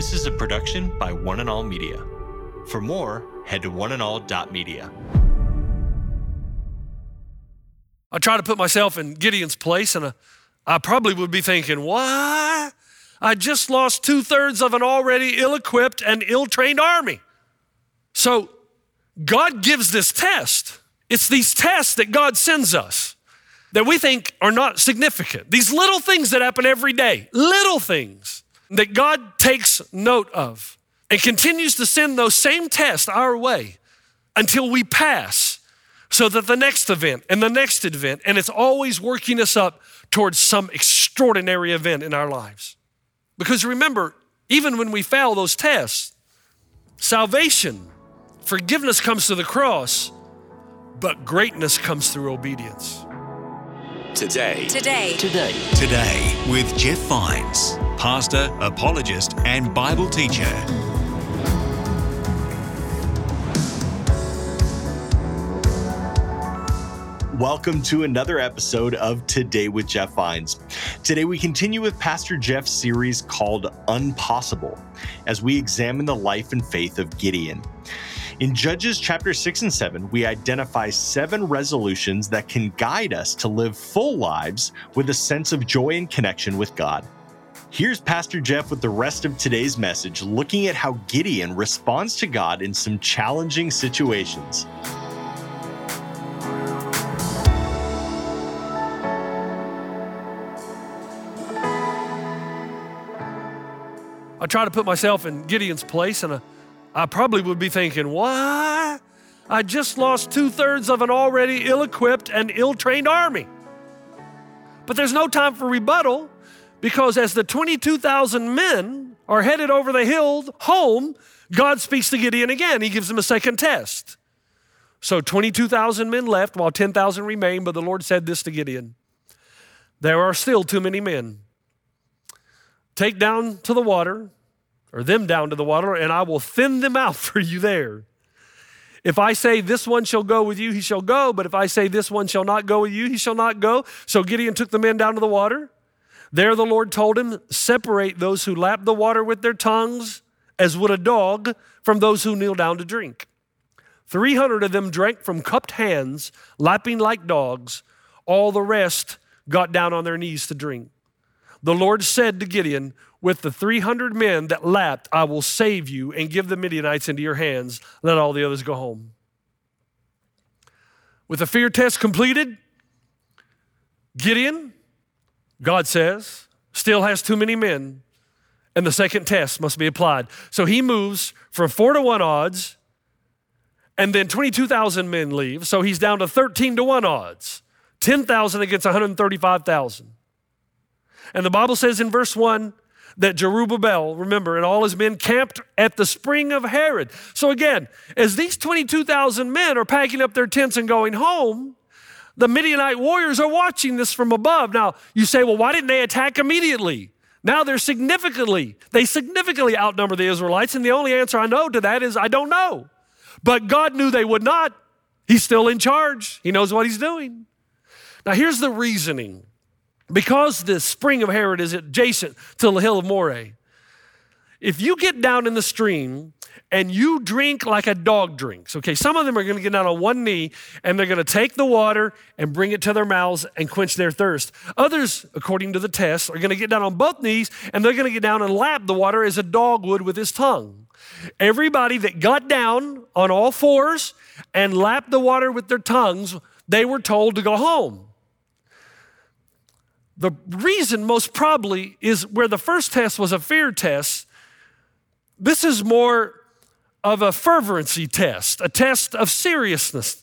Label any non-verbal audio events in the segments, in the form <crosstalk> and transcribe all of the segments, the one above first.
This is a production by One and All Media. For more, head to oneandall.media. I try to put myself in Gideon's place, and uh, I probably would be thinking, why? I just lost two thirds of an already ill equipped and ill trained army. So God gives this test. It's these tests that God sends us that we think are not significant. These little things that happen every day, little things that God takes note of and continues to send those same tests our way until we pass so that the next event and the next event, and it's always working us up towards some extraordinary event in our lives. Because remember, even when we fail those tests, salvation, forgiveness comes to the cross, but greatness comes through obedience. Today. Today. Today. Today with Jeff Vines, pastor, apologist, and Bible teacher. Welcome to another episode of Today with Jeff Vines. Today we continue with Pastor Jeff's series called Unpossible as we examine the life and faith of Gideon. In Judges chapter 6 and 7, we identify seven resolutions that can guide us to live full lives with a sense of joy and connection with God. Here's Pastor Jeff with the rest of today's message, looking at how Gideon responds to God in some challenging situations. I try to put myself in Gideon's place, and I, I probably would be thinking, why? I just lost two thirds of an already ill equipped and ill trained army. But there's no time for rebuttal because as the 22,000 men are headed over the hill home, God speaks to Gideon again. He gives him a second test. So 22,000 men left while 10,000 remain, but the Lord said this to Gideon There are still too many men. Take down to the water, or them down to the water, and I will thin them out <laughs> for you there. If I say this one shall go with you, he shall go. But if I say this one shall not go with you, he shall not go. So Gideon took the men down to the water. There the Lord told him, Separate those who lap the water with their tongues, as would a dog, from those who kneel down to drink. 300 of them drank from cupped hands, lapping like dogs. All the rest got down on their knees to drink. The Lord said to Gideon, With the 300 men that lapped, I will save you and give the Midianites into your hands. Let all the others go home. With the fear test completed, Gideon, God says, still has too many men, and the second test must be applied. So he moves from four to one odds, and then 22,000 men leave. So he's down to 13 to one odds 10,000 against 135,000. And the Bible says in verse 1 that Jerubbaal, remember, and all his men camped at the spring of Harod. So again, as these 22,000 men are packing up their tents and going home, the Midianite warriors are watching this from above. Now, you say, well, why didn't they attack immediately? Now they're significantly, they significantly outnumber the Israelites, and the only answer I know to that is I don't know. But God knew they would not. He's still in charge, He knows what He's doing. Now, here's the reasoning because the spring of Harod is adjacent to the hill of Moreh, if you get down in the stream and you drink like a dog drinks, okay, some of them are to get down on one knee and they're to take the water and bring it to their mouths and quench their thirst. Others, according to the test, are to get down on both knees and they're to get down and lap the water as a dog would with his tongue. Everybody that got down on all fours and lapped the water with their tongues, they were told to go home. The reason, most probably, is where the first test was a fear test. This is more of a fervency test, a test of seriousness.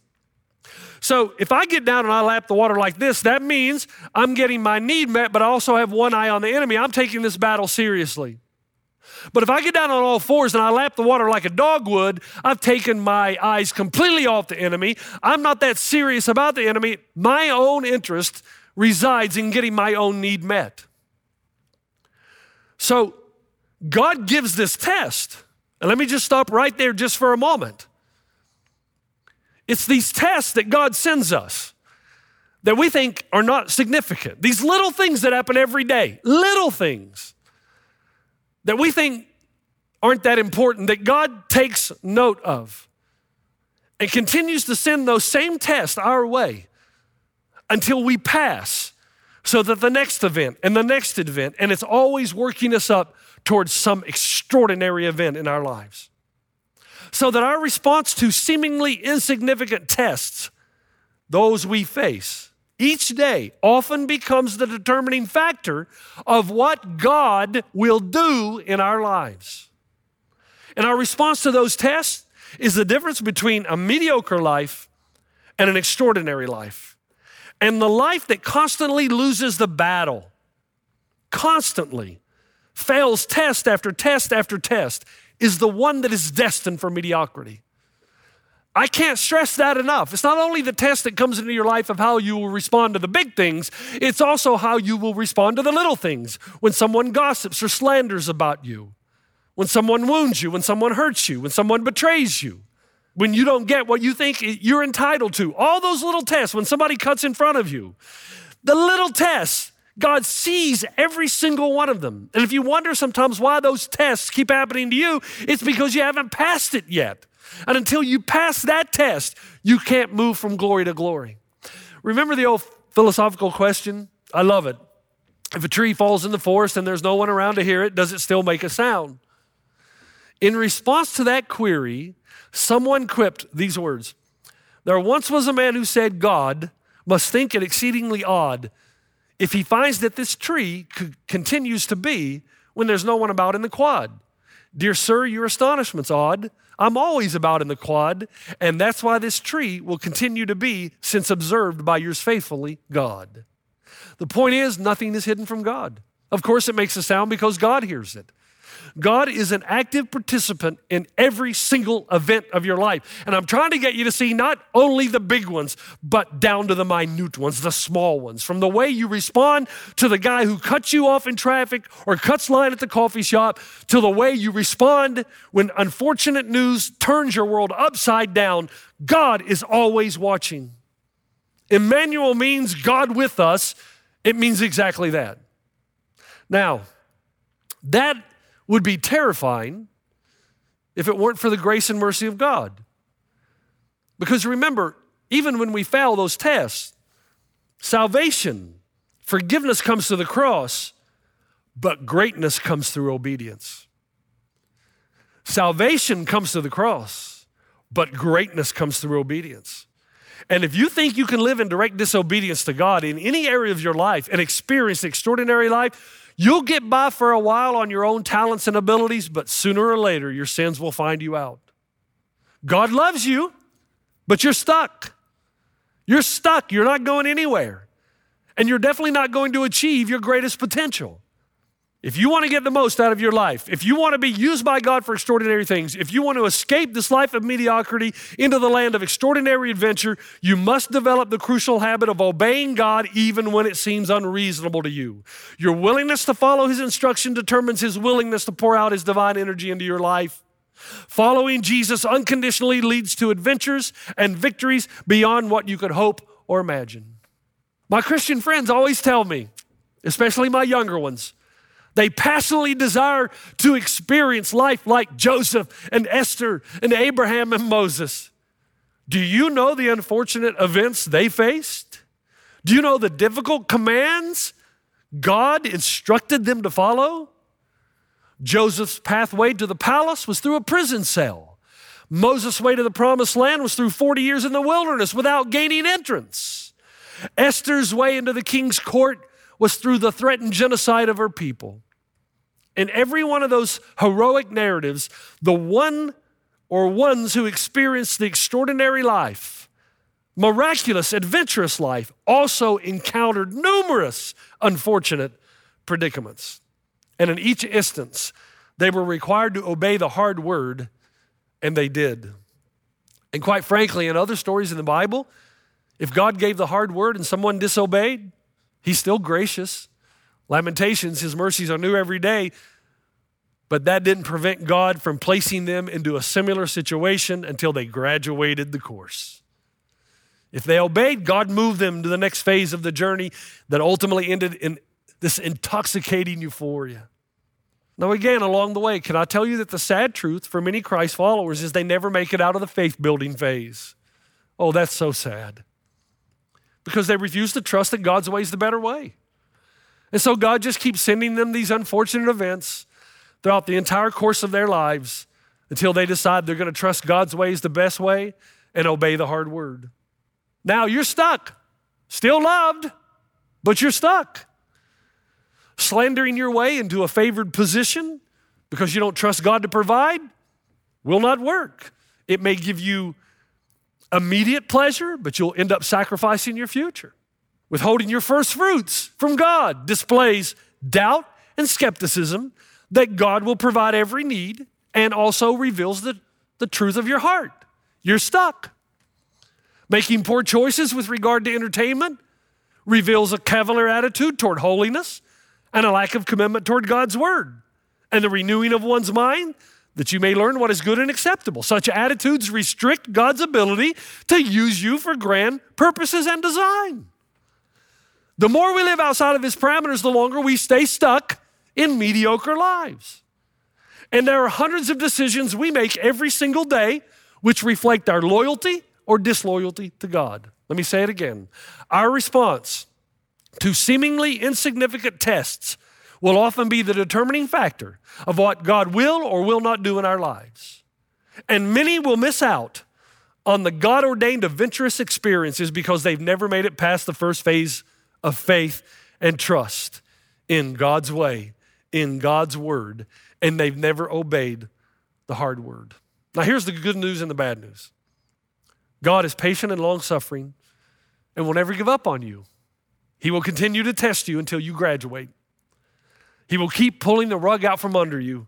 So if I get down and I lap the water like this, that means I'm getting my need met, but I also have one eye on the enemy. I'm taking this battle seriously. But if I get down on all fours and I lap the water like a dog would, I've taken my eyes completely off the enemy. I'm not that serious about the enemy. My own interest resides in getting my own need met. So God gives this test. And let me just stop right there just for a moment. It's these tests that God sends us that we think are not significant. These little things that happen every day, little things that we think aren't that important that God takes note of and continues to send those same tests our way until we pass so that the next event and the next event, and it's always working us up towards some extraordinary event in our lives. So that our response to seemingly insignificant tests, those we face each day, often becomes the determining factor of what God will do in our lives. And our response to those tests is the difference between a mediocre life and an extraordinary life. And the life that constantly loses the battle, constantly fails test after test after test, is the one that is destined for mediocrity. I can't stress that enough. It's not only the test that comes into your life of how you will respond to the big things, it's also how you will respond to the little things. When someone gossips or slanders about you, when someone wounds you, when someone hurts you, when someone betrays you, when you don't get what you think you're entitled to. All those little tests, when somebody cuts in front of you, the little tests, God sees every single one of them. And if you wonder sometimes why those tests keep happening to you, it's because you haven't passed it yet. And until you pass that test, you can't move from glory to glory. Remember the old philosophical question? I love it. If a tree falls in the forest and there's no one around to hear it, does it still make a sound? In response to that query, someone quipped these words There once was a man who said, God must think it exceedingly odd if he finds that this tree c- continues to be when there's no one about in the quad. Dear sir, your astonishment's odd. I'm always about in the quad, and that's why this tree will continue to be since observed by yours faithfully, God. The point is, nothing is hidden from God. Of course, it makes a sound because God hears it. God is an active participant in every single event of your life. And I'm trying to get you to see not only the big ones, but down to the minute ones, the small ones. From the way you respond to the guy who cuts you off in traffic or cuts line at the coffee shop, to the way you respond when unfortunate news turns your world upside down. God is always watching. Emmanuel means God with us. It means exactly that. Now, that would be terrifying if it weren't for the grace and mercy of God. Because remember, even when we fail those tests, salvation, forgiveness comes to the cross, but greatness comes through obedience. Salvation comes to the cross, but greatness comes through obedience. And if you think you can live in direct disobedience to God in any area of your life and experience extraordinary life, You'll get by for a while on your own talents and abilities, but sooner or later, your sins will find you out. God loves you, but you're stuck. You're stuck. You're not going anywhere. And you're definitely not going to achieve your greatest potential. If you want to get the most out of your life, if you want to be used by God for extraordinary things, if you want to escape this life of mediocrity into the land of extraordinary adventure, you must develop the crucial habit of obeying God even when it seems unreasonable to you. Your willingness to follow His instruction determines His willingness to pour out His divine energy into your life. Following Jesus unconditionally leads to adventures and victories beyond what you could hope or imagine. My Christian friends always tell me, especially my younger ones, they passionately desire to experience life like Joseph and Esther and Abraham and Moses. Do you know the unfortunate events they faced? Do you know the difficult commands God instructed them to follow? Joseph's pathway to the palace was through a prison cell. Moses' way to the promised land was through 40 years in the wilderness without gaining entrance. Esther's way into the king's court was through the threatened genocide of her people. In every one of those heroic narratives, the one or ones who experienced the extraordinary life, miraculous, adventurous life, also encountered numerous unfortunate predicaments. And in each instance, they were required to obey the hard word, and they did. And quite frankly, in other stories in the Bible, if God gave the hard word and someone disobeyed, He's still gracious. Lamentations, his mercies are new every day. But that didn't prevent God from placing them into a similar situation until they graduated the course. If they obeyed, God moved them to the next phase of the journey that ultimately ended in this intoxicating euphoria. Now, again, along the way, can I tell you that the sad truth for many Christ followers is they never make it out of the faith building phase? Oh, that's so sad. Because they refuse to trust that God's way is the better way. And so God just keeps sending them these unfortunate events throughout the entire course of their lives until they decide they're going to trust God's way is the best way and obey the hard word. Now you're stuck, still loved, but you're stuck. Slandering your way into a favored position because you don't trust God to provide will not work. It may give you immediate pleasure, but you'll end up sacrificing your future. Withholding your first fruits from God displays doubt and skepticism that God will provide every need and also reveals the, the truth of your heart. You're stuck. Making poor choices with regard to entertainment reveals a cavalier attitude toward holiness and a lack of commitment toward God's word. And the renewing of one's mind that you may learn what is good and acceptable. Such attitudes restrict God's ability to use you for grand purposes and design. The more we live outside of his parameters, the longer we stay stuck in mediocre lives. And there are hundreds of decisions we make every single day which reflect our loyalty or disloyalty to God. Let me say it again. Our response to seemingly insignificant tests will often be the determining factor of what God will or will not do in our lives. And many will miss out on the God ordained adventurous experiences because they've never made it past the first phase of faith and trust in God's way, in God's word, and they've never obeyed the hard word. Now, here's the good news and the bad news God is patient and long suffering and will never give up on you. He will continue to test you until you graduate. He will keep pulling the rug out from under you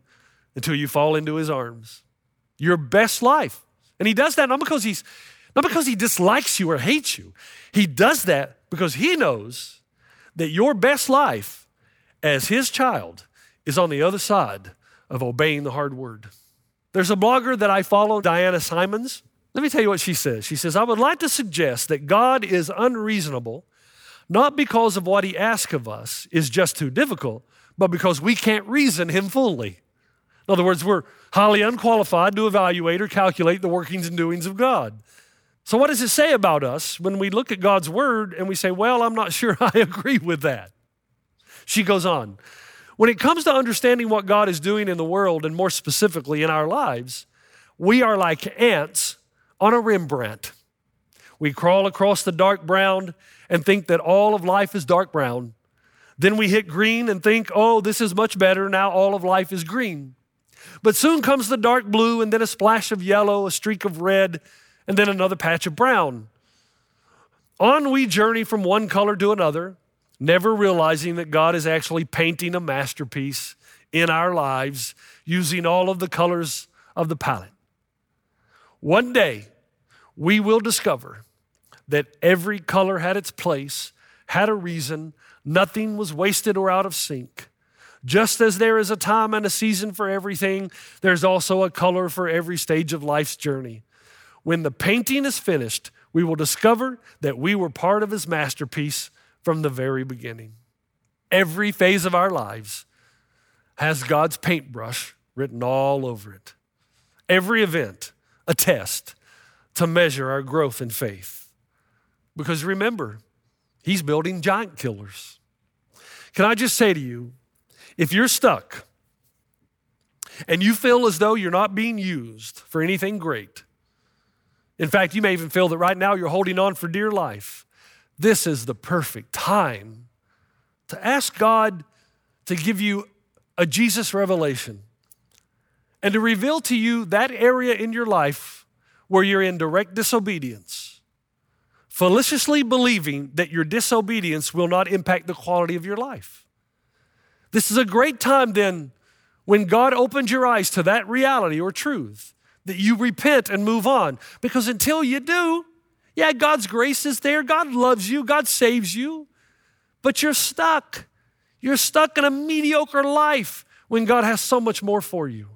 until you fall into his arms. Your best life. And he does that not because he's not because he dislikes you or hates you. He does that because he knows that your best life as his child is on the other side of obeying the hard word. There's a blogger that I follow, Diana Simons. Let me tell you what she says. She says, I would like to suggest that God is unreasonable, not because of what he asks of us is just too difficult, but because we can't reason him fully. In other words, we're highly unqualified to evaluate or calculate the workings and doings of God. So, what does it say about us when we look at God's word and we say, Well, I'm not <laughs> sure I agree with that? She goes on. When it comes to understanding what God is doing in the world and more specifically in our lives, we are like ants on a Rembrandt. We crawl across the dark brown and think that all of life is dark brown. Then we hit green and think, oh, this is much better. Now all of life is green. But soon comes the dark blue, and then a splash of yellow, a streak of red, and then another patch of brown. On we journey from one color to another, never realizing that God is actually painting a masterpiece in our lives using all of the colors of the palette. One day, we will discover that every color had its place, had a reason, Nothing was wasted or out of sync. Just as there is a time and a season for everything, there's also a color for every stage of life's journey. When the painting is finished, we will discover that we were part of his masterpiece from the very beginning. Every phase of our lives has God's paintbrush written all over it. Every event, a test to measure our growth in faith. Because remember, he's building giant killers. Can I just say to you, if you're stuck and you feel as though you're not being used for anything great, in fact, you may even feel that right now you're holding on for dear life, this is the perfect time to ask God to give you a Jesus revelation and to reveal to you that area in your life where you're in direct disobedience felicitously believing that your disobedience will not impact the quality of your life. This is a great time then when God opens your eyes to that reality or truth that you repent and move on. Because until you do, yeah, God's grace is there. God loves you. God saves you. But you're stuck. You're stuck in a mediocre life when God has so much more for you.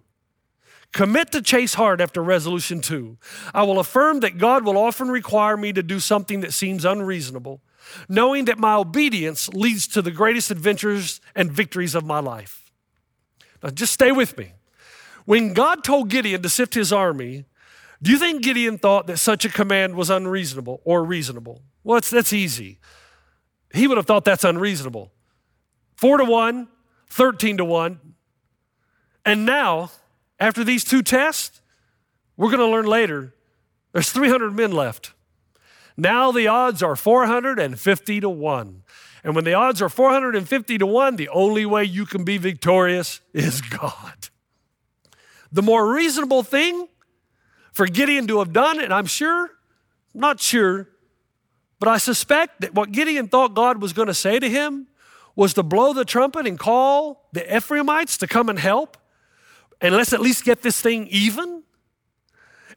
Commit to chase hard after resolution two. I will affirm that God will often require me to do something that seems unreasonable, knowing that my obedience leads to the greatest adventures and victories of my life. Now just stay with me. When God told Gideon to sift his army, do you think Gideon thought that such a command was unreasonable or reasonable? Well, that's easy. He would have thought that's unreasonable. Four to one, 13 to one. And now, after these two tests, we're going to learn later, there's 300 men left. Now the odds are 450 to 1. And when the odds are 450 to 1, the only way you can be victorious is <laughs> God. The more reasonable thing for Gideon to have done, and I'm sure, I'm not sure, but I suspect that what Gideon thought God was going to say to him was to blow the trumpet and call the Ephraimites to come and help. And let's at least get this thing even.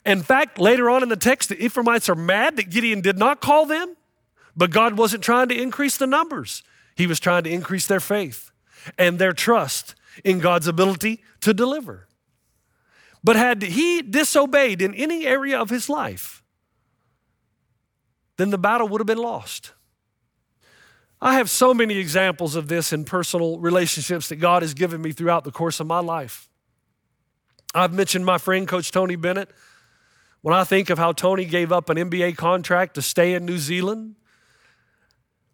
In fact, later on in the text, the Ephraimites are mad that Gideon did not call them, but God wasn't trying to increase the numbers. He was trying to increase their faith and their trust in God's ability to deliver. But had he disobeyed in any area of his life, then the battle would have been lost. I have so many examples of this in personal relationships that God has given me throughout the course of my life. I've mentioned my friend, Coach Tony Bennett. When I think of how Tony gave up an NBA contract to stay in New Zealand,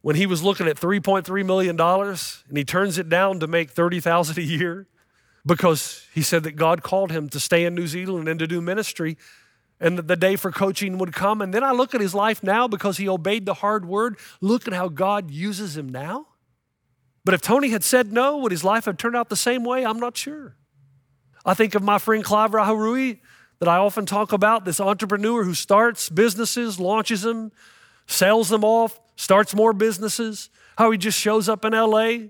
when he was looking at $3.3 million and he turns it down to make $30,000 a year because he said that God called him to stay in New Zealand and to do ministry and that the day for coaching would come. And then I look at his life now because he obeyed the hard word. Look at how God uses him now. But if Tony had said no, would his life have turned out the same way? I'm not sure. I think of my friend Clive Raharui that I often talk about this entrepreneur who starts businesses, launches them, sells them off, starts more businesses. How he just shows up in LA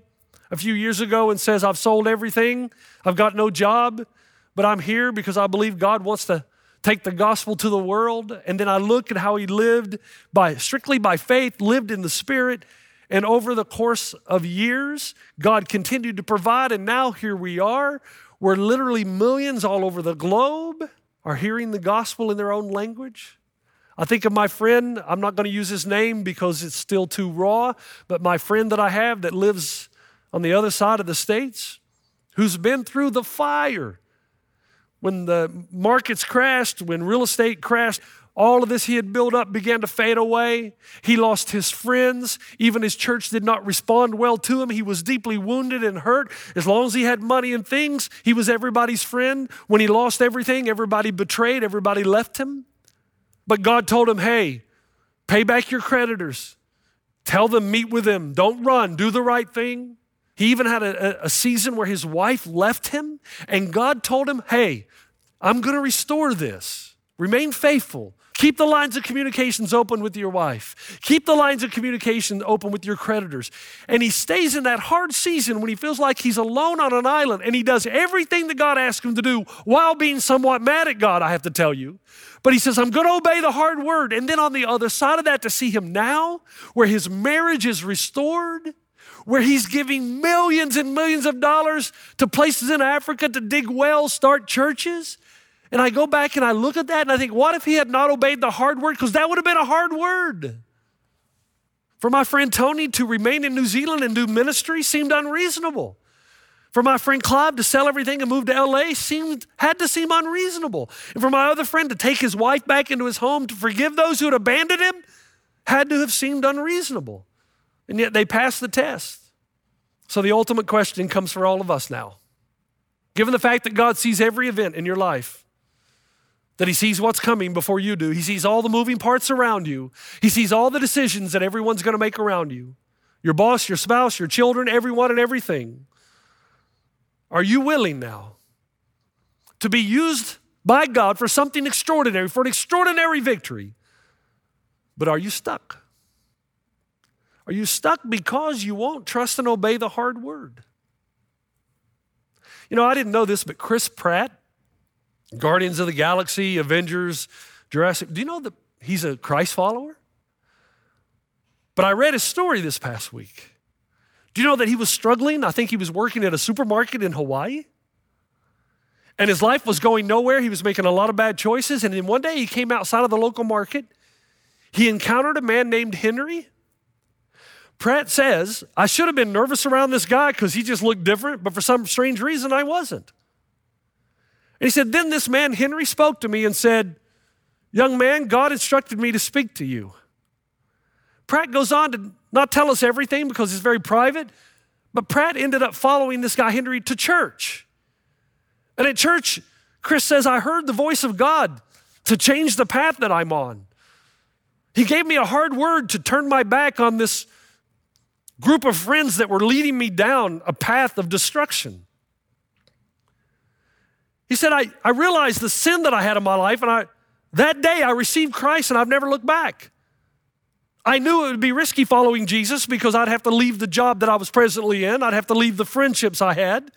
a few years ago and says, I've sold everything, I've got no job, but I'm here because I believe God wants to take the gospel to the world. And then I look at how he lived by strictly by faith, lived in the spirit. And over the course of years, God continued to provide. And now here we are, where literally millions all over the globe are hearing the gospel in their own language. I think of my friend, I'm not going to use his name because it's still too raw, but my friend that I have that lives on the other side of the states, who's been through the fire. When the markets crashed, when real estate crashed, all of this he had built up began to fade away. He lost his friends. Even his church did not respond well to him. He was deeply wounded and hurt. As long as he had money and things, he was everybody's friend. When he lost everything, everybody betrayed, everybody left him. But God told him, hey, pay back your creditors. Tell them, meet with them. Don't run. Do the right thing. He even had a, a season where his wife left him, and God told him, hey, I'm going to restore this. Remain faithful. Keep the lines of communications open with your wife. Keep the lines of communication open with your creditors. And he stays in that hard season when he feels like he's alone on an island and he does everything that God asked him to do while being somewhat mad at God, I have to tell you. But he says, I'm going to obey the hard word. And then on the other side of that, to see him now, where his marriage is restored, where he's giving millions and millions of dollars to places in Africa to dig wells, start churches. And I go back and I look at that and I think, what if he had not obeyed the hard word? Because that would have been a hard word. For my friend Tony to remain in New Zealand and do ministry seemed unreasonable. For my friend Clive to sell everything and move to LA seemed had to seem unreasonable. And for my other friend to take his wife back into his home to forgive those who had abandoned him had to have seemed unreasonable. And yet they passed the test. So the ultimate question comes for all of us now. Given the fact that God sees every event in your life, that he sees what's coming before you do. He sees all the moving parts around you. He sees all the decisions that everyone's going to make around you your boss, your spouse, your children, everyone and everything. Are you willing now to be used by God for something extraordinary, for an extraordinary victory? But are you stuck? Are you stuck because you won't trust and obey the hard word? You know, I didn't know this, but Chris Pratt Guardians of the Galaxy, Avengers, Jurassic. Do you know that he's a Christ follower? But I read his story this past week. Do you know that he was struggling? I think he was working at a supermarket in Hawaii. And his life was going nowhere. He was making a lot of bad choices. And then one day he came outside of the local market. He encountered a man named Henry. Pratt says, I should have been nervous around this guy because he just looked different, but for some strange reason, I wasn't. And he said, Then this man, Henry, spoke to me and said, Young man, God instructed me to speak to you. Pratt goes on to not tell us everything because it's very private, but Pratt ended up following this guy, Henry, to church. And at church, Chris says, I heard the voice of God to change the path that I'm on. He gave me a hard word to turn my back on this group of friends that were leading me down a path of destruction. He said, I, I realized the sin that I had in my life, and I, that day I received Christ and I've never looked back. I knew it would be risky following Jesus because I'd have to leave the job that I was presently in, I'd have to leave the friendships I had.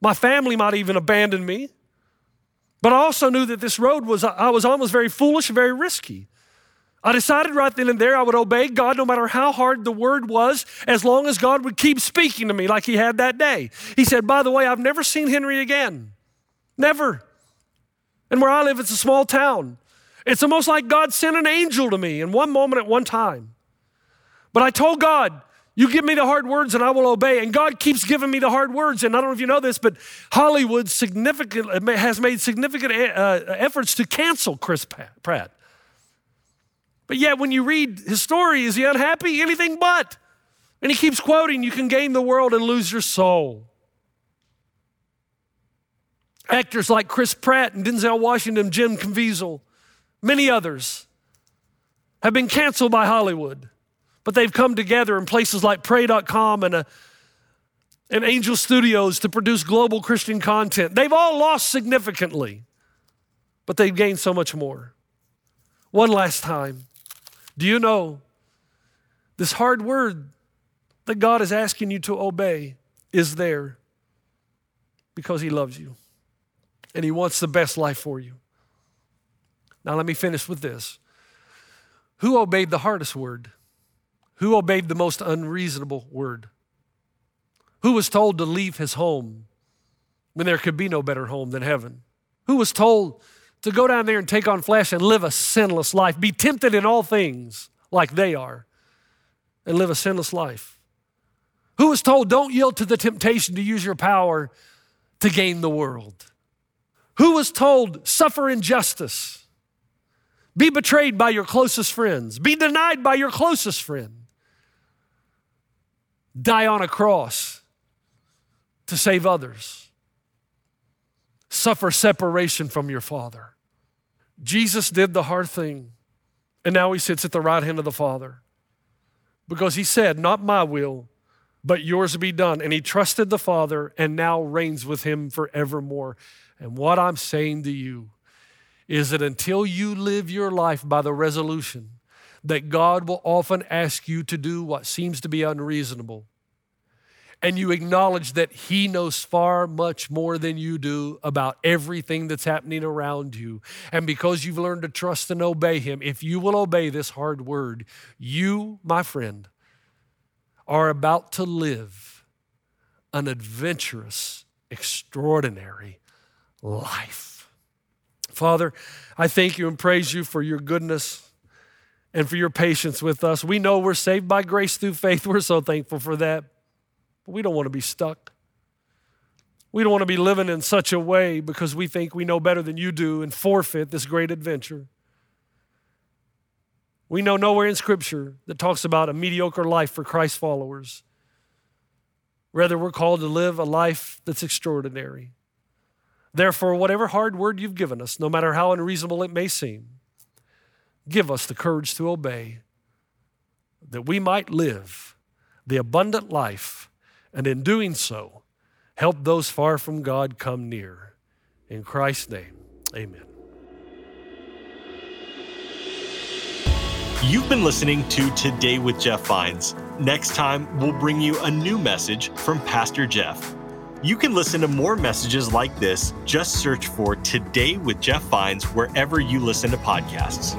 My family might even abandon me. But I also knew that this road was, I was almost very foolish and very risky. I decided right then and there I would obey God no matter how hard the word was, as long as God would keep speaking to me like he had that day. He said, By the way, I've never seen Henry again. Never. And where I live, it's a small town. It's almost like God sent an angel to me in one moment at one time. But I told God, you give me the hard words and I will obey. And God keeps giving me the hard words. And I don't know if you know this, but Hollywood significant, has made significant uh, efforts to cancel Chris Pratt. But yet, when you read his story, is he unhappy? Anything but. And he keeps quoting, You can gain the world and lose your soul. Actors like Chris Pratt and Denzel Washington, Jim Caviezel, many others have been canceled by Hollywood, but they've come together in places like Pray.com and, a, uh, and Angel Studios to produce global Christian content. They've all lost significantly, but they've gained so much more. One last time. Do you know this hard word that God is asking you to obey is there because He loves you and He wants the best life for you? Now, let me finish with this. Who obeyed the hardest word? Who obeyed the most unreasonable word? Who was told to leave his home when there could be no better home than heaven? Who was told to go down there and take on flesh and live a sinless life, be tempted in all things like they are, and live a sinless life. Who was told, don't yield to the temptation to use your power to gain the world? Who was told, suffer injustice, be betrayed by your closest friends, be denied by your closest friend, die on a cross to save others? Suffer separation from your Father. Jesus did the hard thing, and now he sits at the right hand of the Father because he said, Not my will, but yours be done. And he trusted the Father and now reigns with him forevermore. And what I'm saying to you is that until you live your life by the resolution that God will often ask you to do what seems to be unreasonable, and you acknowledge that He knows far much more than you do about everything that's happening around you. And because you've learned to trust and obey Him, if you will obey this hard word, you, my friend, are about to live an adventurous, extraordinary life. Father, I thank you and praise you for your goodness and for your patience with us. We know we're saved by grace through faith. We're so thankful for that. But we don't want to be stuck. We don't want to be living in such a way because we think we know better than you do and forfeit this great adventure. We know nowhere in Scripture that talks about a mediocre life for Christ followers. Rather, we're called to live a life that's extraordinary. Therefore, whatever hard word you've given us, no matter how unreasonable it may seem, give us the courage to obey that we might live the abundant life and in doing so, help those far from God come near. In Christ's name, amen. You've been listening to Today with Jeff Vines. Next time, we'll bring you a new message from Pastor Jeff. You can listen to more messages like this. Just search for Today with Jeff Vines wherever you listen to podcasts.